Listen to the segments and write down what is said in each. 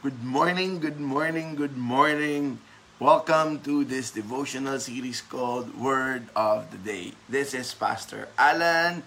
Good morning, good morning, good morning. Welcome to this devotional series called Word of the Day. This is Pastor Alan,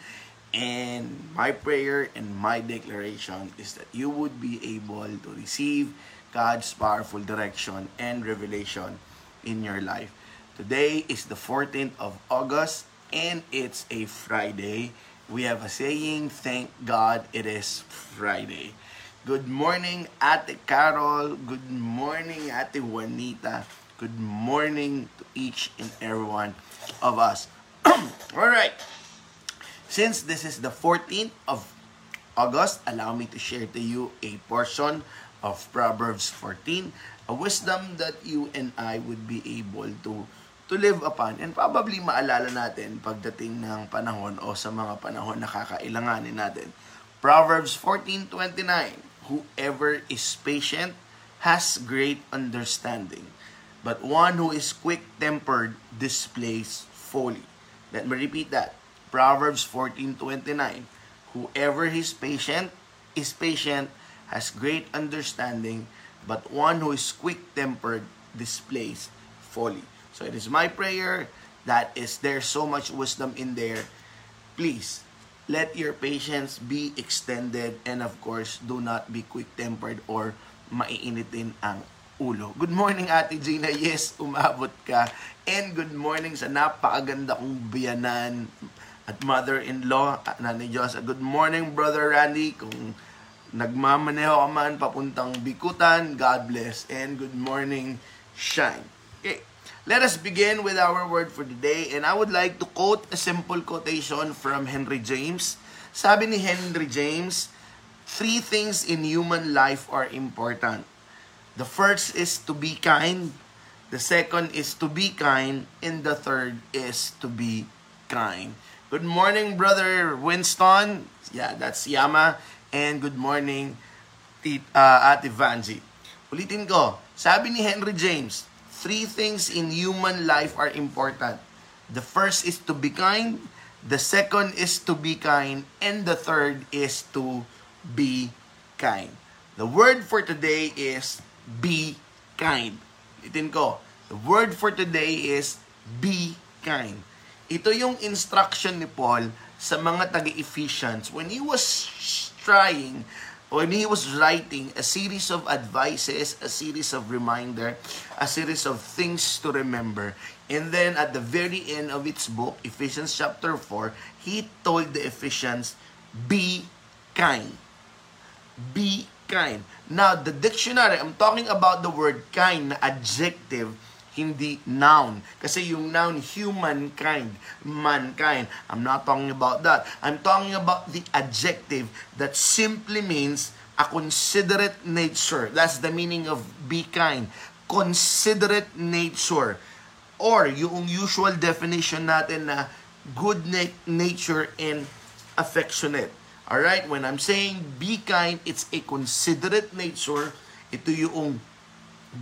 and my prayer and my declaration is that you would be able to receive God's powerful direction and revelation in your life. Today is the 14th of August, and it's a Friday. We have a saying, thank God it is Friday. Good morning, Ate Carol. Good morning, Ate Juanita. Good morning to each and every one of us. All right. Since this is the 14th of August, allow me to share to you a portion of Proverbs 14, a wisdom that you and I would be able to to live upon and probably maalala natin pagdating ng panahon o sa mga panahon na kakailanganin natin. Proverbs 14:29 Whoever is patient has great understanding, but one who is quick-tempered displays folly. Let me repeat that. Proverbs 14:29. Whoever is patient is patient, has great understanding, but one who is quick-tempered displays folly. So it is my prayer that is there so much wisdom in there. Please let your patience be extended and of course, do not be quick-tempered or maiinitin ang ulo. Good morning, Ate Gina. Yes, umabot ka. And good morning sa napakaganda kong biyanan at mother-in-law, Nanay Diyos. Good morning, Brother Randy. Kung nagmamaneho ka man papuntang Bikutan, God bless. And good morning, Shine. Okay. Let us begin with our word for the day and I would like to quote a simple quotation from Henry James. Sabi ni Henry James, three things in human life are important. The first is to be kind, the second is to be kind, and the third is to be kind. Good morning, brother Winston. Yeah, that's Yama. And good morning, uh, Ate Vanji. Ulitin ko, sabi ni Henry James, three things in human life are important. The first is to be kind, the second is to be kind, and the third is to be kind. The word for today is be kind. Itin ko, the word for today is be kind. Ito yung instruction ni Paul sa mga taga-Ephesians when he was trying when he was writing a series of advices, a series of reminder, a series of things to remember. And then at the very end of its book, Ephesians chapter 4, he told the Ephesians, be kind. Be kind. Now, the dictionary, I'm talking about the word kind adjective, hindi noun. Kasi yung noun, humankind, mankind. I'm not talking about that. I'm talking about the adjective that simply means a considerate nature. That's the meaning of be kind. Considerate nature. Or yung usual definition natin na good na- nature and affectionate. Alright? When I'm saying be kind, it's a considerate nature. Ito yung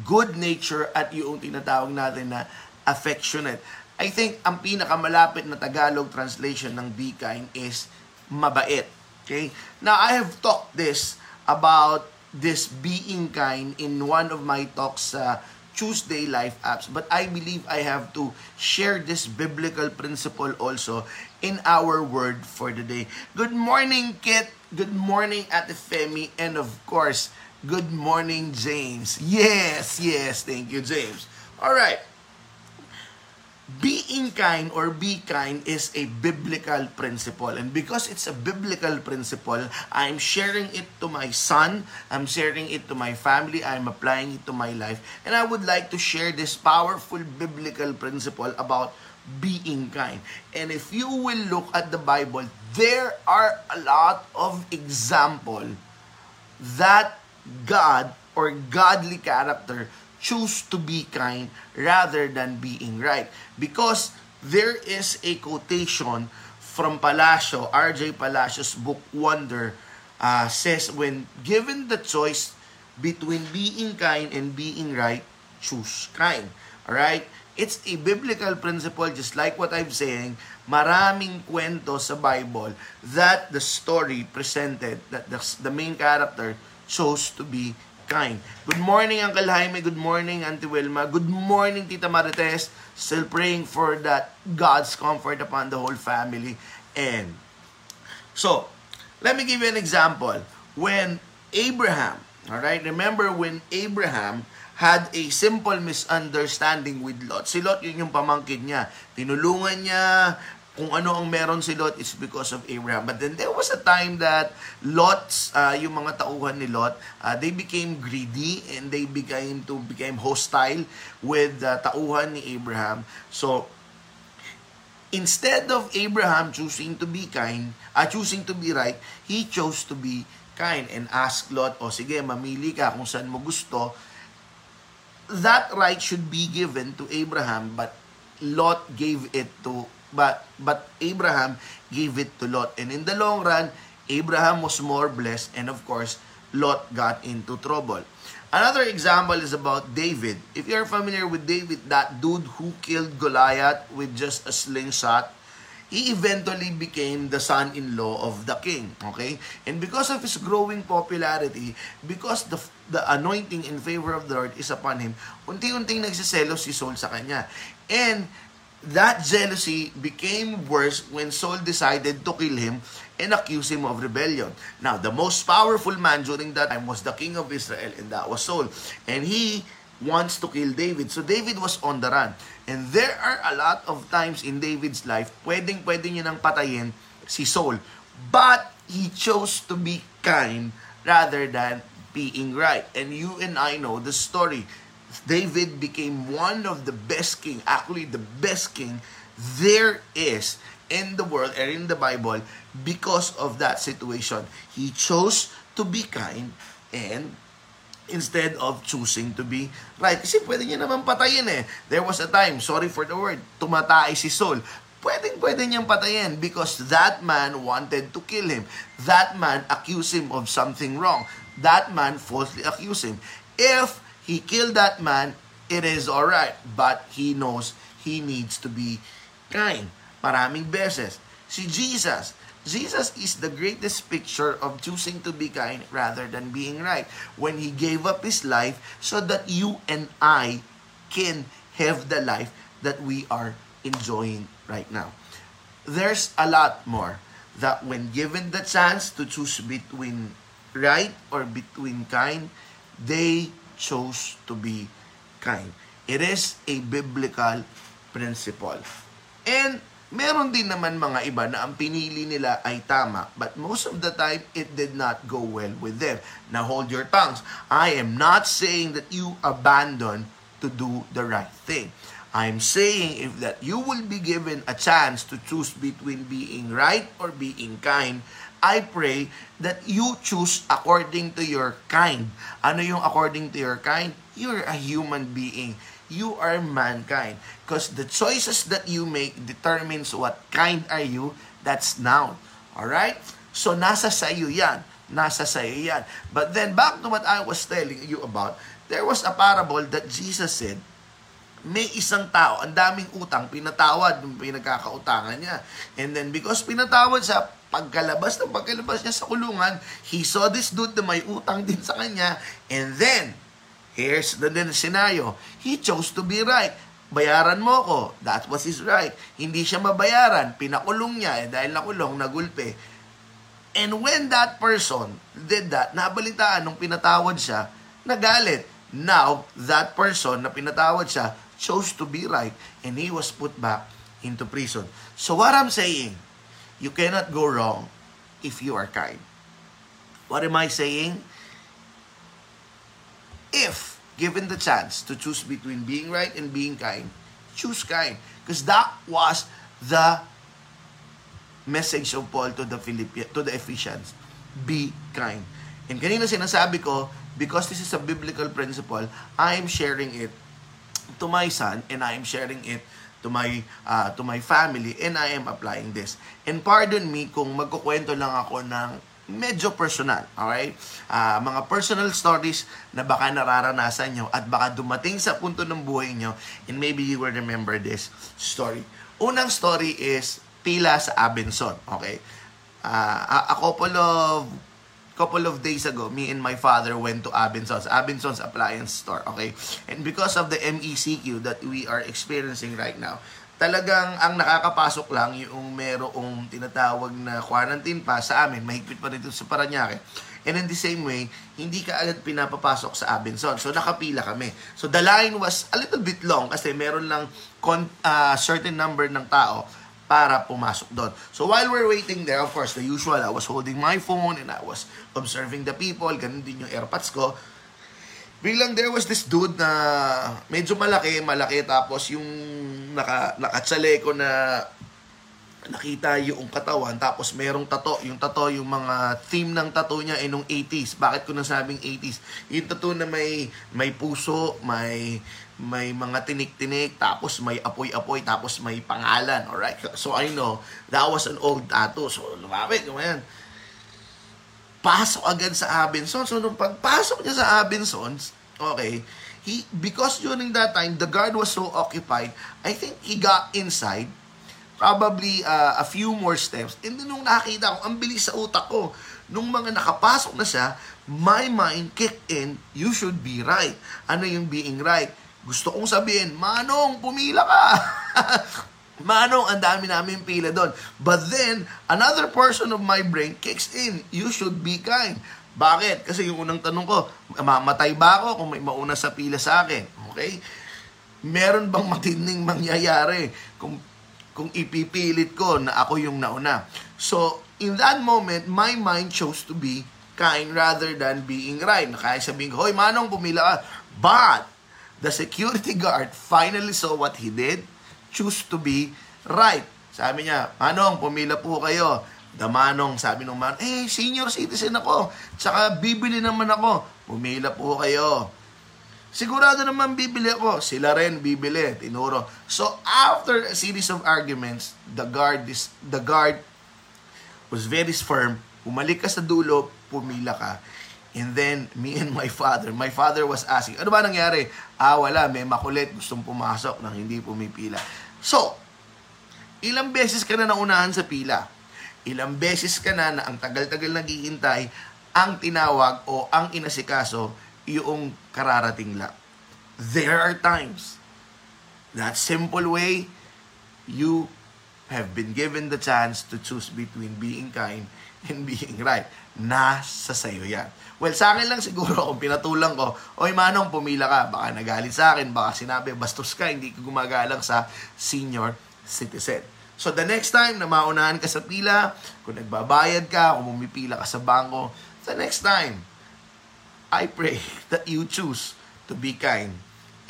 good nature at yung tinatawag natin na affectionate. I think ang pinakamalapit na Tagalog translation ng be kind is mabait. Okay? Now, I have talked this about this being kind in one of my talks sa Tuesday Life Apps. But I believe I have to share this biblical principle also in our word for the day. Good morning, Kit. Good morning, Ate Femi. And of course, Good morning, James. Yes, yes. Thank you, James. All right. Being kind or be kind is a biblical principle. And because it's a biblical principle, I'm sharing it to my son. I'm sharing it to my family. I'm applying it to my life. And I would like to share this powerful biblical principle about being kind. And if you will look at the Bible, there are a lot of example that God or godly character choose to be kind rather than being right. Because there is a quotation from Palacio, R.J. Palacio's book Wonder, uh, says, when given the choice between being kind and being right, choose kind. Alright? It's a biblical principle, just like what I'm saying, maraming kwento sa Bible that the story presented, that the, the main character chose to be kind. Good morning, Uncle Jaime. Good morning, Auntie Wilma. Good morning, Tita Marites. Still praying for that God's comfort upon the whole family. And so, let me give you an example. When Abraham, all right, remember when Abraham had a simple misunderstanding with Lot. Si Lot, yun yung pamangkin niya. Tinulungan niya, kung ano ang meron si Lot is because of Abraham. But then there was a time that Lot's, uh, yung mga tauhan ni Lot, uh, they became greedy and they became to became hostile with uh, tauhan ni Abraham. So, instead of Abraham choosing to be kind, uh, choosing to be right, he chose to be kind and asked Lot, o sige, mamili ka kung saan mo gusto. That right should be given to Abraham, but Lot gave it to but but Abraham gave it to Lot. And in the long run, Abraham was more blessed and of course, Lot got into trouble. Another example is about David. If you're familiar with David, that dude who killed Goliath with just a slingshot, he eventually became the son-in-law of the king. Okay? And because of his growing popularity, because the the anointing in favor of the Lord is upon him, unti-unting nagsiselos si Saul sa kanya. And that jealousy became worse when Saul decided to kill him and accuse him of rebellion. Now, the most powerful man during that time was the king of Israel, and that was Saul. And he wants to kill David. So David was on the run. And there are a lot of times in David's life, pwedeng pwede niya nang patayin si Saul. But he chose to be kind rather than being right. And you and I know the story. David became one of the best king, actually the best king there is in the world and in the Bible because of that situation. He chose to be kind and instead of choosing to be right. Kasi pwede niya naman patayin eh. There was a time, sorry for the word, tumatay si Saul. Pwedeng pwede niyang patayin because that man wanted to kill him. That man accused him of something wrong. That man falsely accused him. If he killed that man, it is alright. But he knows he needs to be kind. Maraming beses. Si Jesus, Jesus is the greatest picture of choosing to be kind rather than being right. When He gave up His life so that you and I can have the life that we are enjoying right now. There's a lot more that when given the chance to choose between right or between kind, they chose to be kind. It is a biblical principle. And meron din naman mga iba na ang pinili nila ay tama, but most of the time, it did not go well with them. Now hold your tongues. I am not saying that you abandon to do the right thing. I'm saying if that you will be given a chance to choose between being right or being kind, I pray that you choose according to your kind. Ano yung according to your kind? You're a human being. You are mankind. Because the choices that you make determines what kind are you. That's now. Alright? So, nasa sa iyo yan. Nasa sa iyo yan. But then, back to what I was telling you about, there was a parable that Jesus said, may isang tao, ang daming utang, pinatawad yung pinagkakautangan niya. And then because pinatawad siya, pagkalabas ng pagkalabas niya sa kulungan, he saw this dude na may utang din sa kanya. And then, here's the, the scenario. He chose to be right. Bayaran mo ko. That was his right. Hindi siya mabayaran. Pinakulong niya. Eh, dahil nakulong, nagulpe. And when that person did that, nabalitaan nung pinatawad siya, nagalit. Now, that person na pinatawad siya, chose to be right and he was put back into prison. So what I'm saying, you cannot go wrong if you are kind. What am I saying? If given the chance to choose between being right and being kind, choose kind. Because that was the message of Paul to the Philippians, to the Ephesians. Be kind. And kanina sinasabi ko, because this is a biblical principle, I am sharing it to my son and I am sharing it to my uh, to my family and I am applying this. And pardon me kung magkukwento lang ako ng medyo personal, okay? Uh, mga personal stories na baka nararanasan nyo at baka dumating sa punto ng buhay nyo and maybe you will remember this story. Unang story is tila sa Abenson, okay? Uh, a couple of couple of days ago, me and my father went to Abinson's, Abinson's Appliance Store, okay? And because of the MECQ that we are experiencing right now, talagang ang nakakapasok lang yung merong tinatawag na quarantine pa sa amin, mahigpit pa rin sa Paranaque. And in the same way, hindi ka agad pinapapasok sa Abinson. So, nakapila kami. So, the line was a little bit long kasi meron lang con- uh, certain number ng tao para pumasok doon. So while we're waiting there, of course, the usual, I was holding my phone and I was observing the people, ganun din yung airpods ko. Biglang there was this dude na medyo malaki, malaki, tapos yung naka, nakatsale ko na nakita yung katawan tapos merong tato yung tato yung mga theme ng tato niya ay nung 80s bakit ko nasabing 80s yung tato na may may puso may may mga tinik-tinik tapos may apoy-apoy tapos may pangalan alright so I know that was an old tattoo so lumapit kumayan pasok agad sa Abenson so nung pagpasok niya sa Abensons okay he because during that time the guard was so occupied I think he got inside probably uh, a few more steps. And then nung nakita ko, ang bilis sa utak ko, nung mga nakapasok na siya, my mind kicked in, you should be right. Ano yung being right? Gusto kong sabihin, Manong, pumila ka! Manong, ang dami namin pila doon. But then, another person of my brain kicks in, you should be kind. Bakit? Kasi yung unang tanong ko, mamatay ba ako kung may mauna sa pila sa akin? Okay? Meron bang matinding mangyayari kung kung ipipilit ko na ako yung nauna. So, in that moment, my mind chose to be kind rather than being right. Kaya sabihin ko, Hoy, Manong, pumila ka. But, the security guard finally saw what he did, choose to be right. Sabi niya, Manong, pumila po kayo. The Manong, sabi nung Manong, eh, senior citizen ako. Tsaka bibili naman ako. Pumila po kayo. Sigurado naman bibili ako. Sila rin bibili. Tinuro. So, after a series of arguments, the guard, this, the guard was very firm. Umalik ka sa dulo, pumila ka. And then, me and my father, my father was asking, ano ba nangyari? Ah, wala, may makulit, gustong pumasok nang hindi pumipila. So, ilang beses ka na naunahan sa pila? Ilang beses ka na na ang tagal-tagal naghihintay, ang tinawag o ang inasikaso yung kararating lang. There are times, that simple way, you have been given the chance to choose between being kind and being right. Nasa sayo yan. Well, sa akin lang siguro kung pinatulang ko, Oy Manong, pumila ka. Baka nagalit sa akin, baka sinabi, bastos ka, hindi ka gumagalang sa senior citizen. So the next time na maunahan ka sa pila, kung nagbabayad ka, kung pumipila ka sa bangko, the next time, I pray that you choose to be kind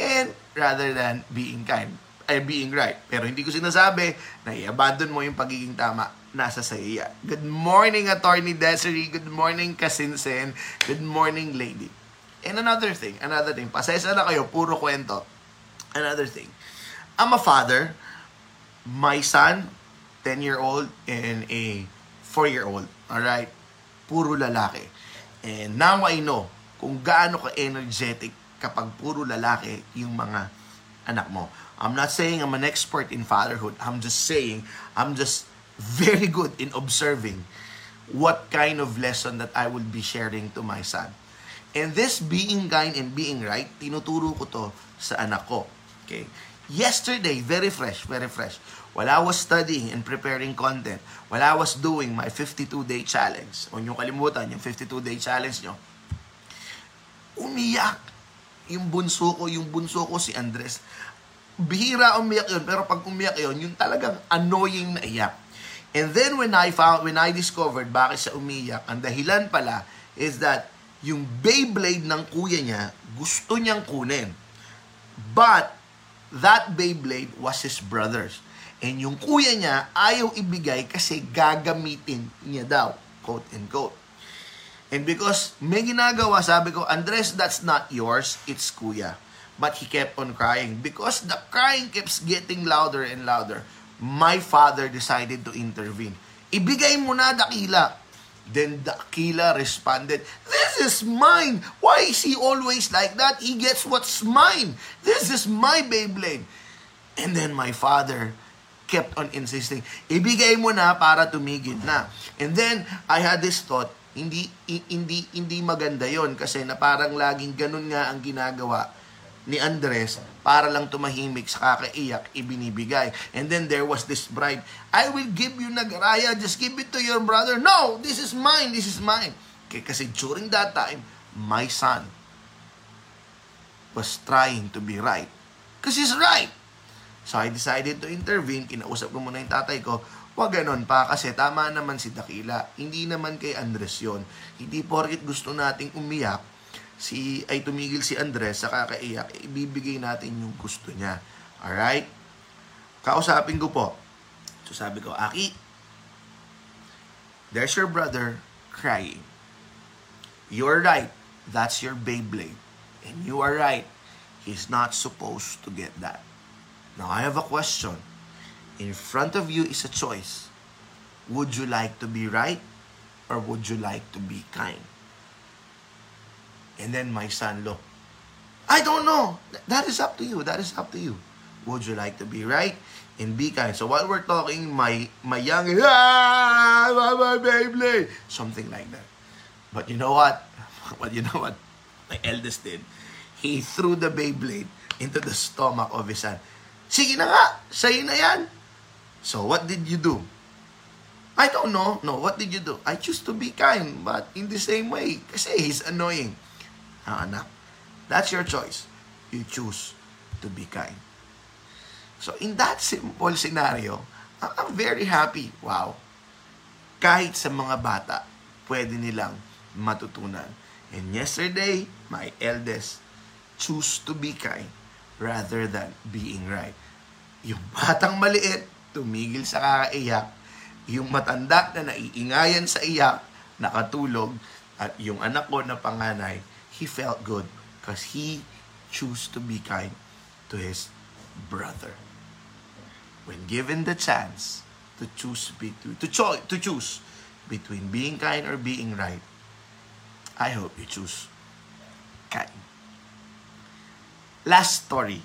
and rather than being kind ay being right. Pero hindi ko sinasabi na i-abandon mo yung pagiging tama. Nasa sa iya. Good morning, Attorney Desiree. Good morning, Kasinsen. Good morning, lady. And another thing, another thing. Pasensya na kayo, puro kwento. Another thing. I'm a father. My son, 10-year-old, and a 4-year-old. Alright? Puro lalaki. And now I know kung gaano ka-energetic kapag puro lalaki yung mga anak mo. I'm not saying I'm an expert in fatherhood. I'm just saying I'm just very good in observing what kind of lesson that I will be sharing to my son. And this being kind and being right, tinuturo ko to sa anak ko. Okay? Yesterday, very fresh, very fresh. While I was studying and preparing content, while I was doing my 52-day challenge, huwag nyo kalimutan, yung 52-day challenge nyo, umiyak. Yung bunso ko, yung bunso ko si Andres. Bihira umiyak yun, pero pag umiyak yun, yung talagang annoying na iyak. And then when I found, when I discovered bakit siya umiyak, ang dahilan pala is that yung Beyblade ng kuya niya, gusto niyang kunin. But, that Beyblade was his brother's. And yung kuya niya, ayaw ibigay kasi gagamitin niya daw, quote and quote. And because may ginagawa, sabi ko, Andres, that's not yours, it's kuya. But he kept on crying. Because the crying keeps getting louder and louder, my father decided to intervene. Ibigay mo na, Dakila. Then Dakila responded, This is mine! Why is he always like that? He gets what's mine! This is my Beyblade! And then my father kept on insisting, ibigay mo na para tumigil na. And then, I had this thought, Hindi, hindi, hindi maganda yon kasi na parang laging ganun nga ang ginagawa ni Andres para lang tumahimik sa kakaiyak, ibinibigay. And then there was this bride, I will give you nagaraya, just give it to your brother. No, this is mine, this is mine. Kasi during that time, my son was trying to be right. Because he's right. So I decided to intervene, kinausap ko muna yung tatay ko, Huwag ganon pa kasi tama naman si Dakila. Hindi naman kay Andres yon. Hindi porkit gusto nating umiyak, si ay tumigil si Andres sa kakaiyak, ibibigay natin yung gusto niya. Alright? Kausapin ko po. So sabi ko, Aki, there's your brother crying. You're right. That's your Beyblade. And you are right. He's not supposed to get that. Now, I have a question in front of you is a choice. Would you like to be right or would you like to be kind? And then my son looked. I don't know. That is up to you. That is up to you. Would you like to be right and be kind? So while we're talking, my my young ah, my Beyblade, something like that. But you know what? But you know what? My eldest did. He threw the Beyblade into the stomach of his son. Sige na nga, sa'yo na yan. So, what did you do? I don't know. No, what did you do? I choose to be kind, but in the same way. Kasi he's annoying. Ah, anak, that's your choice. You choose to be kind. So, in that simple scenario, I'm very happy. Wow. Kahit sa mga bata, pwede nilang matutunan. And yesterday, my eldest choose to be kind rather than being right. Yung batang maliit, tumigil sa kakaiyak, yung matanda na naiingayan sa iyak, nakatulog, at yung anak ko na panganay, he felt good because he chose to be kind to his brother. When given the chance to choose between, to, to choose between being kind or being right, I hope you choose kind. Last story.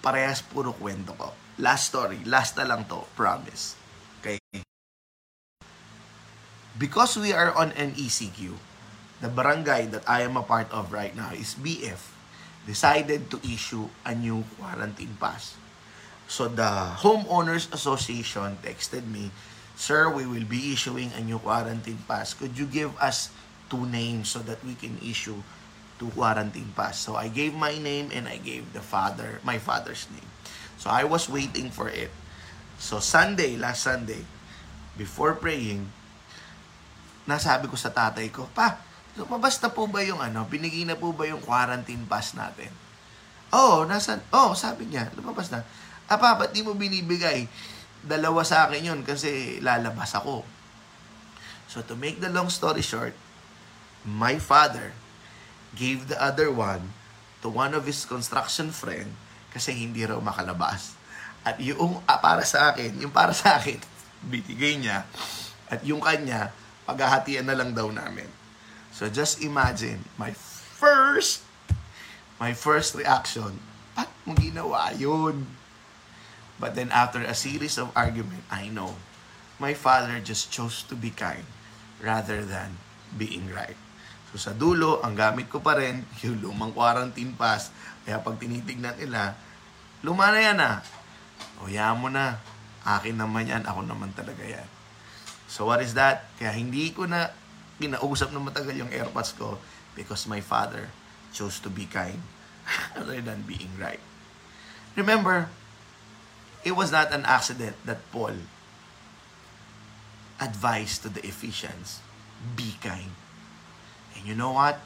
Parehas puro kwento ko Last story. Last na lang to. Promise. Okay? Because we are on an ECQ, the barangay that I am a part of right now is BF decided to issue a new quarantine pass. So the Homeowners Association texted me, Sir, we will be issuing a new quarantine pass. Could you give us two names so that we can issue two quarantine pass? So I gave my name and I gave the father, my father's name. So I was waiting for it. So Sunday, last Sunday, before praying, nasabi ko sa tatay ko, Pa, lumabas na po ba yung ano, binigay na po ba yung quarantine pass natin? Oh, nasa, oh, sabi niya, lumabas na. Ah, pa, ba't di mo binibigay? Dalawa sa akin yun kasi lalabas ako. So to make the long story short, my father gave the other one to one of his construction friend kasi hindi raw makalabas. At yung ah, para sa akin, yung para sa akin, binigay niya. At yung kanya, paghahatian na lang daw namin. So just imagine, my first, my first reaction, ba't mo ginawa yun? But then after a series of argument, I know, my father just chose to be kind rather than being right. So sa dulo, ang gamit ko pa rin, yung lumang quarantine pass. Kaya pag tinitignan nila, Luma na yan ah. O, yan mo na. Akin naman yan. Ako naman talaga yan. So what is that? Kaya hindi ko na kinausap na matagal yung AirPods ko because my father chose to be kind rather than being right. Remember, it was not an accident that Paul advised to the Ephesians, be kind. And you know what?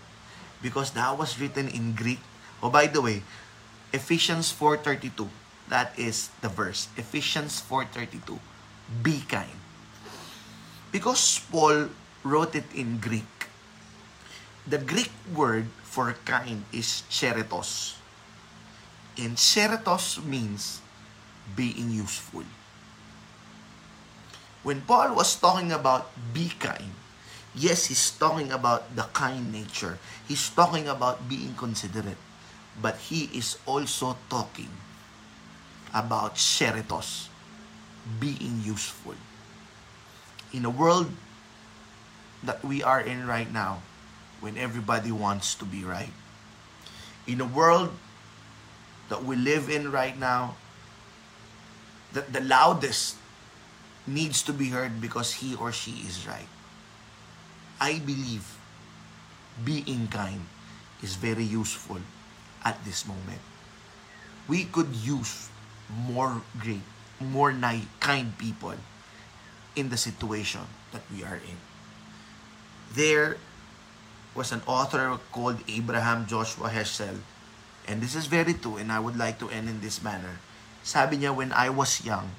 Because that was written in Greek. Oh, by the way, Ephesians 4.32. That is the verse. Ephesians 4.32. Be kind. Because Paul wrote it in Greek, the Greek word for kind is cheritos. And cheritos means being useful. When Paul was talking about be kind, yes, he's talking about the kind nature. He's talking about being considerate but he is also talking about Sheritos being useful. In a world that we are in right now when everybody wants to be right. In a world that we live in right now, that the loudest needs to be heard because he or she is right. I believe being kind is very useful at this moment. We could use more great, more nice, kind people in the situation that we are in. There was an author called Abraham Joshua Heschel, and this is very true, and I would like to end in this manner. Sabi niya, when I was young,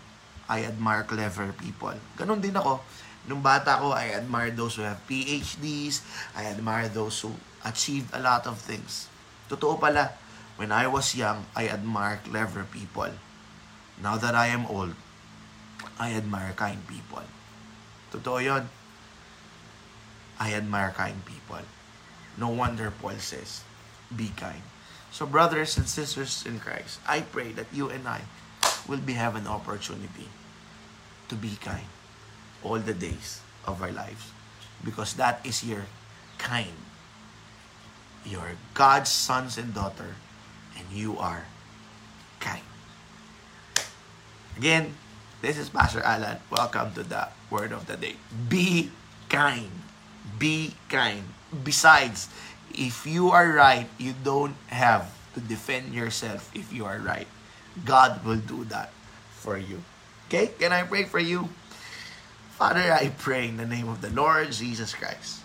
I admire clever people. Ganon din ako. Nung bata ko, I admire those who have PhDs. I admire those who achieved a lot of things. Totoo pala, when I was young, I admire clever people. Now that I am old, I admire kind people. Totoo yun. I admire kind people. No wonder Paul says, be kind. So brothers and sisters in Christ, I pray that you and I will be have an opportunity to be kind all the days of our lives. Because that is your kind. You're God's sons and daughter, and you are kind. Again, this is Pastor Alan. Welcome to the Word of the Day. Be kind. Be kind. Besides, if you are right, you don't have to defend yourself if you are right. God will do that for you. Okay? Can I pray for you? Father, I pray in the name of the Lord Jesus Christ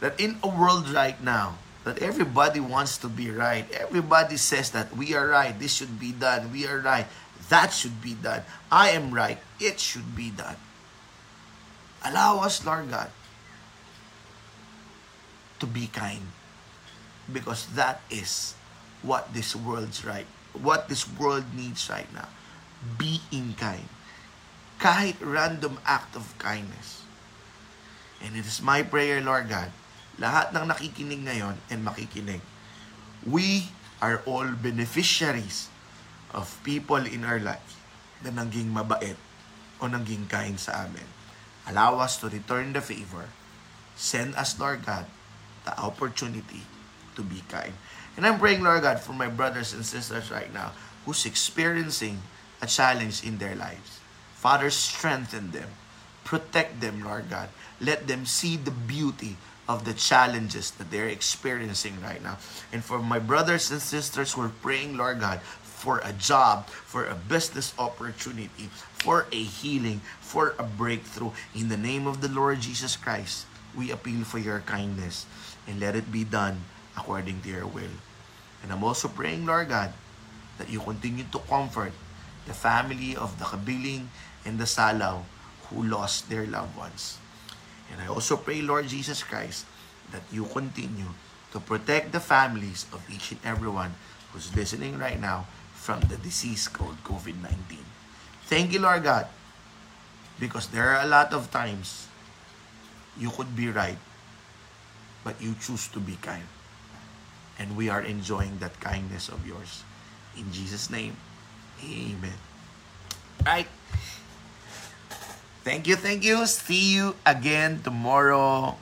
that in a world right now, that everybody wants to be right. Everybody says that we are right. This should be done. We are right. That should be done. I am right. It should be done. Allow us, Lord God, to be kind. Because that is what this world's right. What this world needs right now being kind. Kahit random act of kindness. And it is my prayer, Lord God, lahat ng nakikinig ngayon and makikinig, we are all beneficiaries of people in our life na naging mabait o naging kind sa amin. Allow us to return the favor. Send us, Lord God, the opportunity to be kind. And I'm praying, Lord God, for my brothers and sisters right now who's experiencing a challenge in their lives. Father, strengthen them. Protect them, Lord God. Let them see the beauty of the challenges that they're experiencing right now. And for my brothers and sisters who are praying, Lord God, for a job, for a business opportunity, for a healing, for a breakthrough, in the name of the Lord Jesus Christ, we appeal for your kindness and let it be done according to your will. And I'm also praying, Lord God, that you continue to comfort the family of the Kabiling and the Salaw who lost their loved ones. And I also pray, Lord Jesus Christ, that you continue to protect the families of each and everyone who's listening right now from the disease called COVID-19. Thank you, Lord God, because there are a lot of times you could be right, but you choose to be kind. And we are enjoying that kindness of yours. In Jesus' name, Amen. Right. Thank you, thank you. See you again tomorrow.